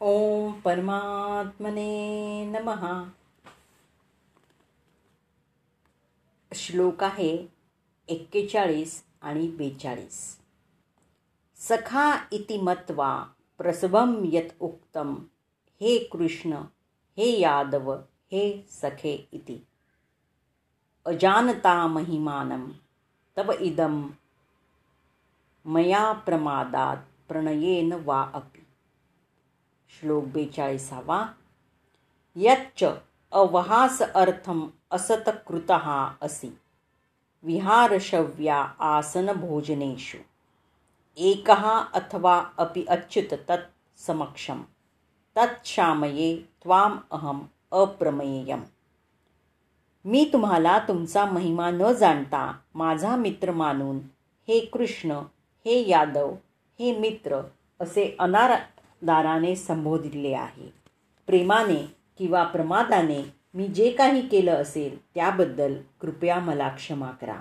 ओम परमात्मने नमः. श्लोक आहे एक्केचाळीस आणि बेचाळीस. सखा इति मत्वा प्रसवम यत उक्तम हे कृष्ण हे यादव हे सखे इति. अजानता महिमानं तव इदं मया प्रमादात प्रणयेन वा अपि. श्लोक बेचाळीसावा यच्च अवहास अर्थम असतकृत असि. विहारशव्या आसनभोजनेषु एकः अथवा अपि अच्युत तत् समक्षम. तत्शामये त्वाम अहम अप्रमेयम. मी तुम्हाला तुमचा महिमा न जाणता माझा मित्र मानून हे कृष्ण हे यादव हे मित्र असे अनार दाराने संबोधिले आहे. प्रेमाने किंवा प्रमादाने मी जे काही केलं असेल त्याबद्दल कृपया मला क्षमा करा.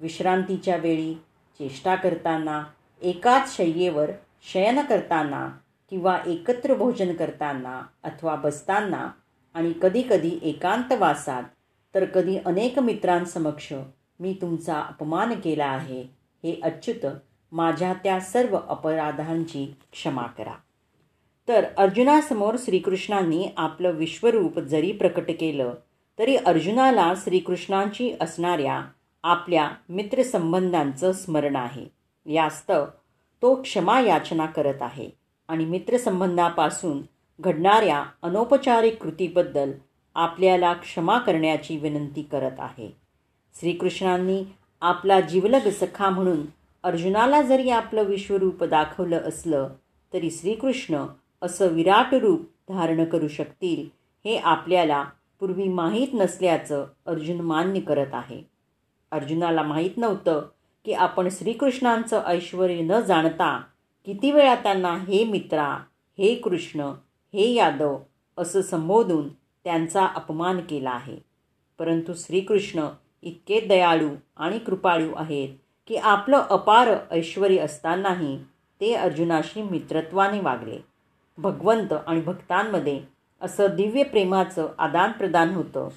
विश्रांतीच्या वेळी चेष्टा करताना एकाच शय्येवर शयन करताना किंवा एकत्र भोजन करताना अथवा बसताना आणि कधीकधी एकांतवासात तर कधी अनेक मित्रांसमक्ष मी तुमचा अपमान केला आहे हे अच्युत माझ्या त्या सर्व अपराधांची क्षमा करा. तर अर्जुनासमोर श्रीकृष्णांनी आपलं विश्वरूप जरी प्रकट केलं तरी अर्जुनाला श्रीकृष्णांची असणाऱ्या आपल्या मित्रसंबंधांचं स्मरण आहे. यास्तव तो क्षमा याचना करत आहे आणि मित्रसंबंधापासून घडणाऱ्या अनौपचारिक कृतीबद्दल आपल्याला क्षमा करण्याची विनंती करत आहे. श्रीकृष्णांनी आपला जीवलग सखा म्हणून अर्जुनाला जरी आपलं विश्वरूप दाखवलं असलं तरी श्रीकृष्ण असं विराट रूप धारण करू शकतील हे आपल्याला पूर्वी माहीत नसल्याचं अर्जुन मान्य करत आहे. अर्जुनाला माहीत नव्हतं की आपण श्रीकृष्णांचं ऐश्वर न जाणता किती वेळा त्यांना हे मित्रा हे कृष्ण हे यादव असं संबोधून त्यांचा अपमान केला आहे. परंतु श्रीकृष्ण इतके दयाळू आणि कृपाळू आहेत की आपलं अपार ऐश्वर असतानाही ते अर्जुनाशी मित्रत्वाने वागले. भगवंत आणि भक्तांमध्ये असं दिव्य प्रेमाचं आदानप्रदान होतं.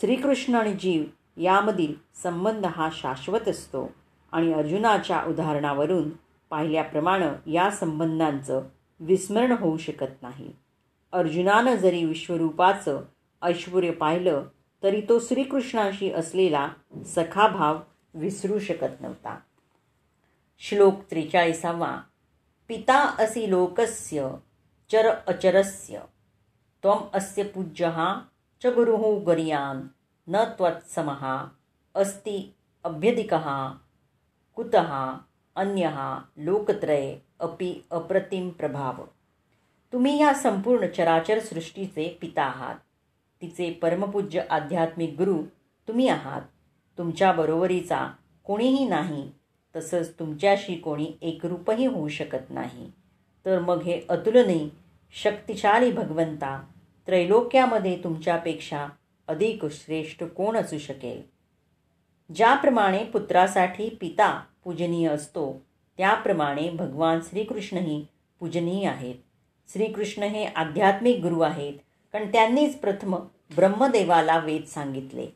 श्रीकृष्ण आणि जीव यामधील संबंध हा शाश्वत असतो. आणि अर्जुनाच्या उदाहरणावरून पाहिल्याप्रमाणे या संबंधांचं विस्मरण होऊ शकत नाही. अर्जुनानं जरी विश्वरूपाचं ऐश्वर पाहिलं तरी तो श्रीकृष्णाशी असलेला सखाभाव विसरू शकत नव्हता. श्लोक त्रेचाळीसावा. पिता असि लोकस्य चर अचरस्य। त्वम अस्य पूज्यः च गुरुः गरियान्। न त्वत्समः अस्ति अभ्यधिकः। कुतः? अन्यः। लोकत्रये अपि अप्रतिम प्रभाव। तुम्ही या संपूर्ण चराचर सृष्टीचे पिता आहात। तिचे परमपूज्य आध्यात्मिक गुरु तुम्ही आहात। तुमच्या बरोबरीचा कोणीही नाही। तसंच तुमच्याशी कोणी एकरूपही होऊ शकत नाही। तर मग हे अतुलनी शक्तिशाली भगवंता त्रैलोक्यामध्ये तुमच्यापेक्षा अधिक श्रेष्ठ कोण असू शकेल? ज्याप्रमाणे पुत्रासाठी पिता पूजनीय असतो त्याप्रमाणे भगवान श्रीकृष्णही पूजनीय आहेत. श्रीकृष्ण हे आध्यात्मिक गुरु आहेत कारण त्यांनीच प्रथम ब्रह्मदेवाला वेद सांगितले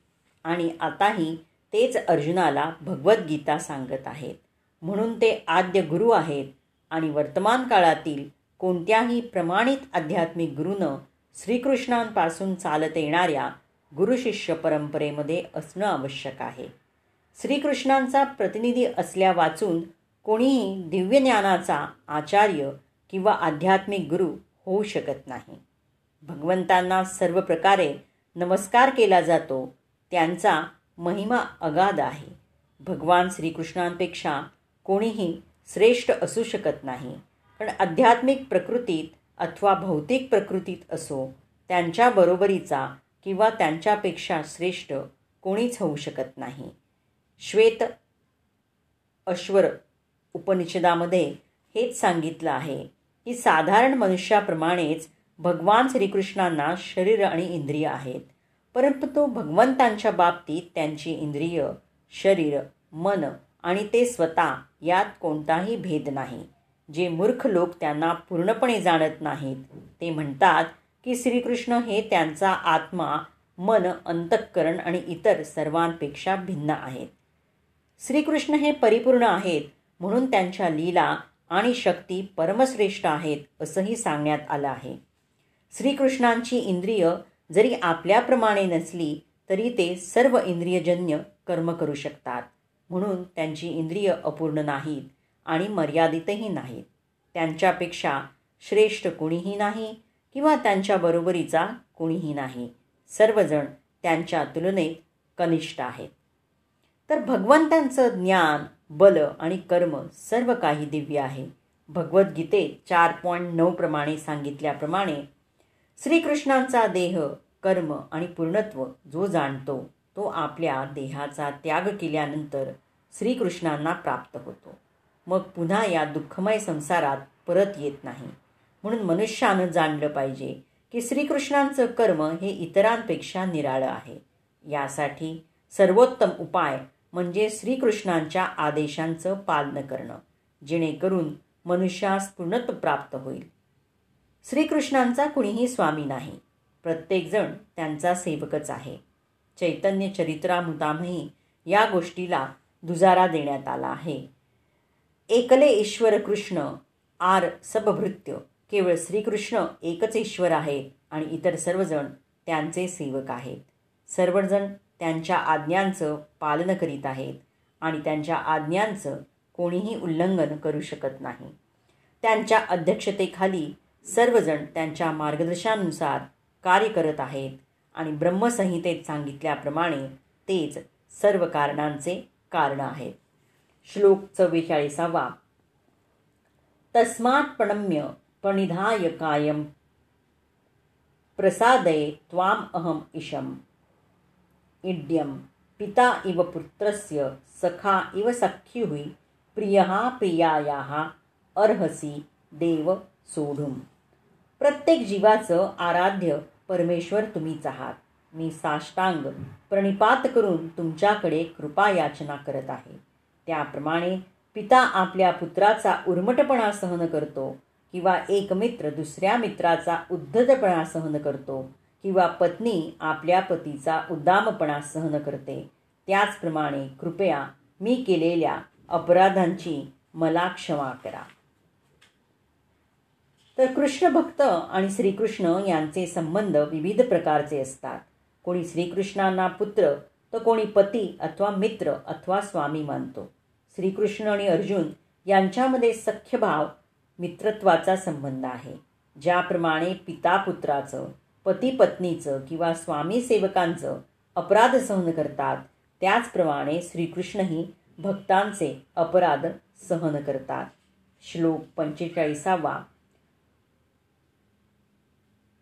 आणि आताही तेच अर्जुनाला भगवद्गीता सांगत आहेत. म्हणून ते आद्य गुरु आहेत. आणि वर्तमान काळातील कोणत्याही प्रमाणित आध्यात्मिक गुरुनं श्रीकृष्णांपासून चालत येणाऱ्या गुरुशिष्य परंपरेमध्ये असणं आवश्यक आहे. श्रीकृष्णांचा प्रतिनिधी असल्या वाचून कोणीही दिव्य ज्ञानाचा आचार्य किंवा आध्यात्मिक गुरु होऊ शकत नाही. भगवंतांना सर्व प्रकारे नमस्कार केला जातो त्यांचा महिमा अगाध आहे. भगवान श्रीकृष्णांपेक्षा कोणीही श्रेष्ठ असू शकत नाही. पण आध्यात्मिक प्रकृतीत अथवा भौतिक प्रकृतीत असो त्यांच्या बरोबरीचा किंवा त्यांच्यापेक्षा श्रेष्ठ कोणीच होऊ शकत नाही. श्वेत अश्वर उपनिषदामध्ये हेच सांगितलं आहे की साधारण मनुष्याप्रमाणेच भगवान श्रीकृष्णांना शरीर आणि इंद्रिय आहेत. परंतु तो भगवंतांच्या बाबतीत त्यांची इंद्रिय शरीर मन आणि ते स्वतः यात कोणताही भेद नाही. जे मूर्ख लोक त्यांना पूर्णपणे जाणत नाहीत ते म्हणतात की श्रीकृष्ण हे त्यांचा आत्मा मन अंतःकरण आणि इतर सर्वांपेक्षा भिन्न आहेत. श्रीकृष्ण हे परिपूर्ण आहेत म्हणून त्यांच्या लीला आणि शक्ती परमश्रेष्ठ आहेत असंही सांगण्यात आलं आहे. श्रीकृष्णांची इंद्रिय जरी आपल्याप्रमाणे नसली तरी ते सर्व इंद्रियजन्य कर्म करू शकतात. म्हणून त्यांची इंद्रिय अपूर्ण नाहीत आणि मर्यादितही नाहीत. त्यांच्यापेक्षा श्रेष्ठ कुणीही नाही किंवा त्यांच्या बरोबरीचा कुणीही नाही. सर्वजण त्यांच्या तुलनेत कनिष्ठ आहेत. तर भगवंतांचं ज्ञान बल आणि कर्म सर्व काही दिव्य आहे. भगवद्गीतेत चार पॉईंट नऊ प्रमाणे सांगितल्याप्रमाणे श्रीकृष्णांचा देह कर्म आणि पूर्णत्व जो जाणतो तो आपल्या देहाचा त्याग केल्यानंतर श्रीकृष्णांना प्राप्त होतो. मग पुन्हा या दुःखमय संसारात परत येत नाही. म्हणून मनुष्यानं जाणलं पाहिजे की श्रीकृष्णांचं कर्म हे इतरांपेक्षा निराळं आहे. यासाठी सर्वोत्तम उपाय म्हणजे श्रीकृष्णांच्या आदेशांचं पालन करणं जेणेकरून मनुष्यास पूर्णत्व प्राप्त होईल. श्रीकृष्णांचा कुणीही स्वामी नाही. प्रत्येकजण त्यांचा सेवकच आहे. चैतन्य चरित्रामृतामही या गोष्टीला दुजारा देण्यात आला आहे. एकले ईश्वर कृष्ण आर सबभृत्य. केवळ श्रीकृष्ण एकच ईश्वर आहेत आणि इतर सर्वजण त्यांचे सेवक आहेत. सर्वजण त्यांच्या आज्ञांचं पालन करीत आहेत आणि त्यांच्या आज्ञांचं कोणीही उल्लंघन करू शकत नाही. त्यांच्या अध्यक्षतेखाली सर्वजण त्यांच्या मार्गदर्शनानुसार कार्य करत आहेत. आणि ब्रह्मसंहितेत सांगितल्याप्रमाणे तेच सर्व कारणांचे कारण आहेत श्लोक चव्वेचाळीसावा. तस्मात् प्रणम्य प्रणिधाय कायम. प्रसादये त्वाम अहम इशम. इड्यम. पिता इव पुत्रस्य सखा इव सख्युः प्रियः प्रियायाः अर्हसी देव सोढुम. प्रत्येक जीवाचं आराध्य परमेश्वर तुम्हीच आहात. मी साष्टांग प्रणिपात करून तुमच्याकडे कृपा याचना करत आहे. त्याप्रमाणे पिता आपल्या पुत्राचा उर्मटपणा सहन करतो किंवा एक मित्र दुसऱ्या मित्राचा उद्धतपणा सहन करतो किंवा पत्नी आपल्या पतीचा उद्दामपणा सहन करते. त्याचप्रमाणे कृपया मी केलेल्या अपराधांची मला क्षमा करा. तर कृष्ण भक्त आणि श्रीकृष्ण यांचे संबंध विविध प्रकारचे असतात. कोणी श्रीकृष्णांना पुत्र तर कोणी पती अथवा मित्र अथवा स्वामी मानतो. श्रीकृष्ण आणि अर्जुन यांच्यामध्ये सख्यभाव मित्रत्वाचा संबंध आहे. ज्याप्रमाणे पिता पुत्राचं पती पत्नीचं किंवा स्वामी सेवकांचं अपराध सहन करतात त्याचप्रमाणे श्रीकृष्णही भक्तांचे अपराध सहन करतात. श्लोक पंचेचाळीसावा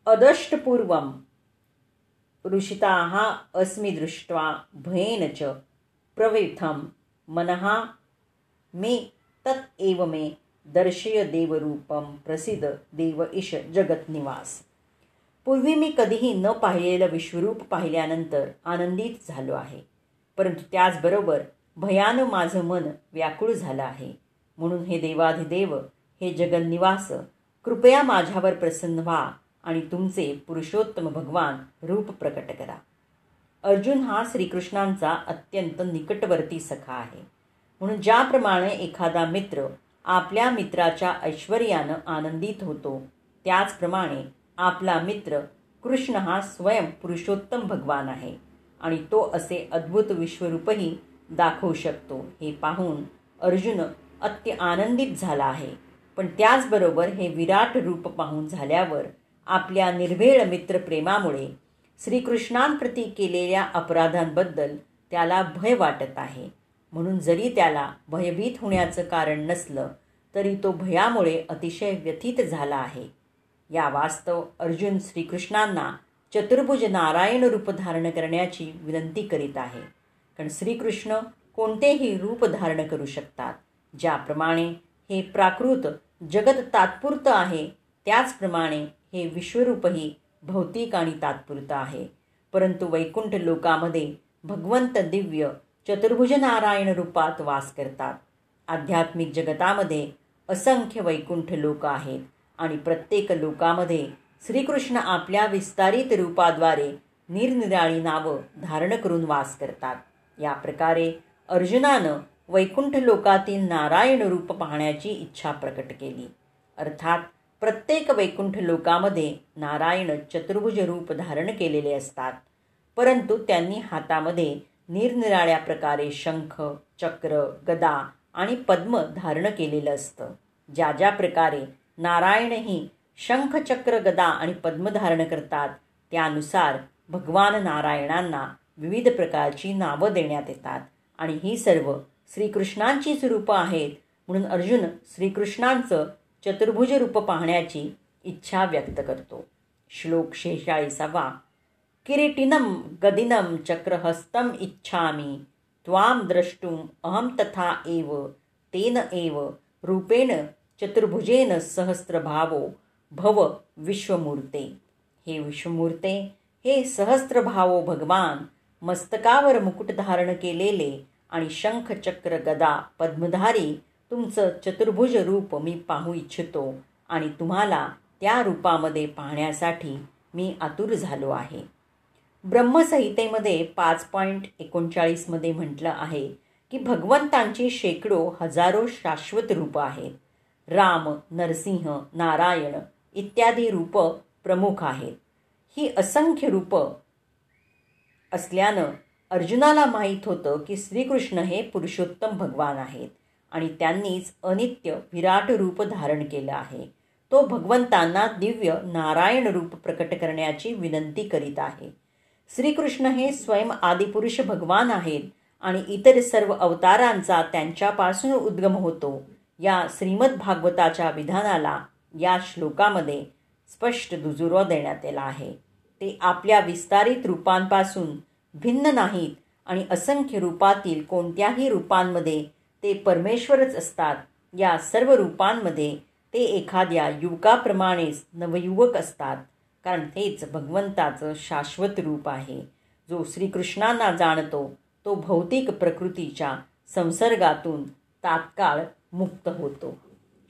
अदष्टपूर्वं ऋषिताः अस्मि दृष्ट्वा भयेन च प्रविथं मनः मे तत् एव मे दर्शय देवरूपं प्रसिद्ध देव ईश जगतनिवास। पूर्वी मी कधीही न पाहिलेलं विश्वरूप पाहिल्यानंतर आनंदित झालो आहे परंतु त्याचबरोबर भयानं माझं मन व्याकुळ झालं आहे। म्हणून हे देवाधिदेव हे जगन्निवास कृपया माझ्यावर प्रसन्न व्हा आणि तुमचे पुरुषोत्तम भगवान रूप प्रकट करा. अर्जुन हा श्रीकृष्णांचा अत्यंत निकटवर्ती सखा आहे. म्हणून ज्याप्रमाणे एखादा मित्र आपल्या मित्राच्या ऐश्वर्यानं आनंदित होतो त्याचप्रमाणे आपला मित्र कृष्ण हा स्वयं पुरुषोत्तम भगवान आहे आणि तो असे अद्भुत विश्वरूपही दाखवू शकतो हे पाहून अर्जुन अत्य आनंदित झाला आहे. पण त्याचबरोबर हे विराट रूप पाहून झाल्यावर आपल्या निर्भेळ मित्रप्रेमामुळे श्रीकृष्णांप्रती केलेल्या अपराधांबद्दल त्याला भय वाटत आहे. म्हणून जरी त्याला भयभीत होण्याचं कारण नसलं तरी तो भयामुळे अतिशय व्यथित झाला आहे. या वास्तव अर्जुन श्रीकृष्णांना चतुर्भुज नारायण रूप धारण करण्याची विनंती करीत आहे. कारण श्रीकृष्ण कोणतेही रूप धारण करू शकतात ज्याप्रमाणे हे प्राकृत जगत तात्पुरतं आहे त्याचप्रमाणे हे विश्वरूपही भौतिक आणि तात्पुरतं आहे. परंतु वैकुंठ लोकामध्ये भगवंत दिव्य चतुर्भुज नारायण रूपात वास करतात. आध्यात्मिक जगतामध्ये असंख्य वैकुंठ लोक आहेत आणि प्रत्येक लोकामध्ये श्रीकृष्ण आपल्या विस्तारित रूपाद्वारे निरनिराळी नावं धारण करून वास करतात. या प्रकारे अर्जुनानं वैकुंठ लोकातील नारायण रूप पाहण्याची इच्छा प्रकट केली. अर्थात प्रत्येक वैकुंठ लोकामध्ये नारायण चतुर्भुज रूप धारण केलेले असतात. परंतु त्यांनी हातामध्ये निरनिराळ्या प्रकारे शंख चक्र गदा आणि पद्म धारण केलेलं असतं. ज्या ज्या प्रकारे नारायणही शंख चक्र गदा आणि पद्म धारण करतात त्यानुसार भगवान नारायणांना विविध प्रकारची नावं देण्यात येतात. आणि ही सर्व श्रीकृष्णांचीच रूपं आहेत म्हणून अर्जुन श्रीकृष्णांचं चतुर्भुज रूप पाहण्याची इच्छा व्यक्त करतो. श्लोक शेषाळीसावा किरीटिनम गदिनं चक्रहस्तम इच्छामी त्वाम द्रष्टुम अहम तथा एव तेन एव रूपेण चतुर्भुजेन सहस्त्रभावो भव विश्वमूर्ते। हे विश्वमूर्ते हे सहस्त्रभावो भगवान मस्तकावर मुकुट धारण केलेले आणि शंख चक्र गदा पद्मधारी तुमचं चतुर्भुज रूप मी पाहू इच्छितो आणि तुम्हाला त्या रूपामध्ये पाहण्यासाठी मी आतुर झालो आहे. ब्रह्मसंहितेमध्ये पाच पॉईंट एकोणचाळीसमध्ये म्हटलं आहे की भगवंतांची शेकडो हजारो शाश्वत रूपं आहेत. राम नरसिंह नारायण इत्यादी रूपं प्रमुख आहेत. ही असंख्य रूपं असल्यानं अर्जुनाला माहीत होतं की श्रीकृष्ण हे पुरुषोत्तम भगवान आहेत. आणि त्यांनीच अनित्य विराट रूप धारण केलं आहे. तो भगवंतांना दिव्य नारायण रूप प्रकट करण्याची विनंती करीत आहे. श्रीकृष्ण हे स्वयं आदिपुरुष भगवान आहेत आणि इतर सर्व अवतारांचा त्यांच्यापासून उद्गम होतो. या श्रीमद भागवताच्या विधानाला या श्लोकामध्ये स्पष्ट दुजुरो देण्यात आला आहे. ते आपल्या विस्तारित रूपांपासून भिन्न नाहीत आणि असंख्य रूपातील कोणत्याही रूपांमध्ये ते परमेश्वरच असतात. या सर्व रूपांमध्ये ते एखाद्या युवकाप्रमाणेच नवयुवक असतात. कारण तेच भगवंताचं शाश्वत रूप आहे. जो श्रीकृष्णांना जाणतो तो भौतिक प्रकृतीच्या संसर्गातून तात्काळ मुक्त होतो.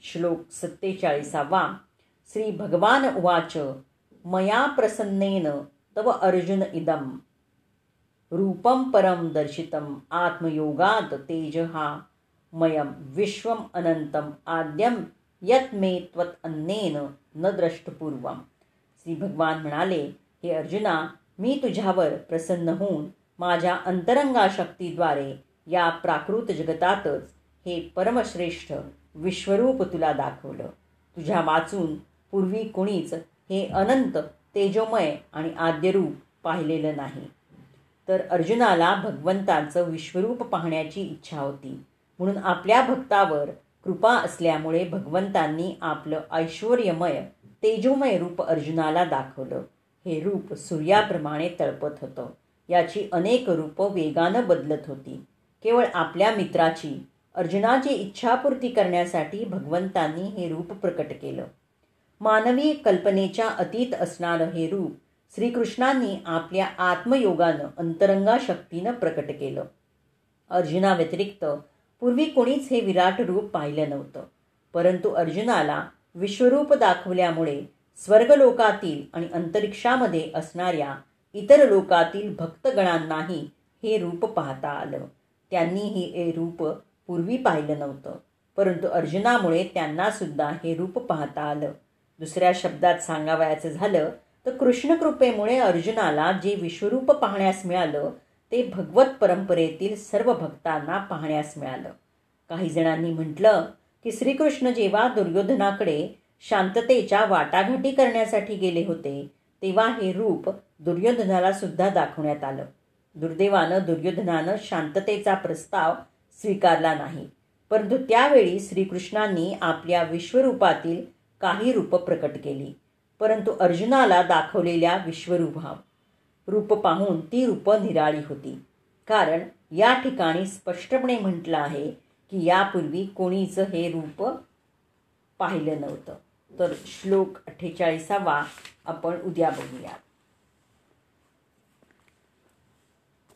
श्लोक सत्तेचाळीसावा. श्री भगवान उवाच मया प्रसन्नेन तव अर्जुन इदम. रूपम परम दर्शितम आत्मयोगात तेज. हा मयम विश्वम अनंतम आद्यम यत मे त्वत अन्नेन न द्रष्टपूर्वम। श्री भगवान म्हणाले हे अर्जुना मी तुझ्यावर प्रसन्न होऊन माझ्या अंतरंगा शक्तीद्वारे या प्राकृत जगतातच हे परमश्रेष्ठ विश्वरूप तुला दाखवलं. तुझ्या वाचून पूर्वी कोणीच हे अनंत तेजोमय आणि आद्यरूप पाहिलेलं नाही. तर अर्जुनाला भगवंताचं विश्वरूप पाहण्याची इच्छा होती. म्हणून आपल्या भक्तावर कृपा असल्यामुळे भगवंतांनी आपलं ऐश्वर्यमय तेजोमय रूप अर्जुनाला दाखवलं. हे रूप सूर्याप्रमाणे तळपत होतं. याची अनेक रूपं वेगानं बदलत होती. केवळ आपल्या मित्राची अर्जुनाची इच्छापूर्ती करण्यासाठी भगवंतांनी हे रूप प्रकट केलं. मानवी कल्पनेच्या अतीत असणारं हे रूप श्रीकृष्णांनी आपल्या आत्मयोगानं अंतरंगा शक्तीनं प्रकट केलं. अर्जुना व्यतिरिक्त पूर्वी कोणीच हे विराट रूप पाहिलं नव्हतं. परंतु अर्जुनाला विश्वरूप दाखवल्यामुळे स्वर्गलोकातील आणि अंतरिक्षामध्ये असणाऱ्या इतर लोकातील भक्तगणांनाही हे रूप पाहता आलं. त्यांनी हे रूप पूर्वी पाहिलं नव्हतं. परंतु अर्जुनामुळे त्यांना सुद्धा हे रूप पाहता आलं. दुसऱ्या शब्दात सांगावयाचं झालं तर कृष्णकृपेमुळे अर्जुनाला जे विश्वरूप पाहण्यास मिळालं ते भगवत परंपरेतील सर्व भक्तांना पाहण्यास मिळालं. काही जणांनी म्हटलं की श्रीकृष्ण जेव्हा दुर्योधनाकडे शांततेच्या वाटाघाटी करण्यासाठी गेले होते तेव्हा हे रूप दुर्योधनाला सुद्धा दाखवण्यात आलं. दुर्दैवानं दुर्योधनानं शांततेचा प्रस्ताव स्वीकारला नाही परंतु त्यावेळी श्रीकृष्णांनी आपल्या विश्वरूपातील काही रूप प्रकट केली परंतु अर्जुनाला दाखवलेल्या विश्वरूपा रूप पाहून ती रूपं निराळी होती. कारण या ठिकाणी स्पष्टपणे म्हटलं आहे की यापूर्वी कोणीच हे रूप पाहिलं नव्हतं. तर श्लोक अठ्ठेचाळीसावा आपण उद्या बघूया.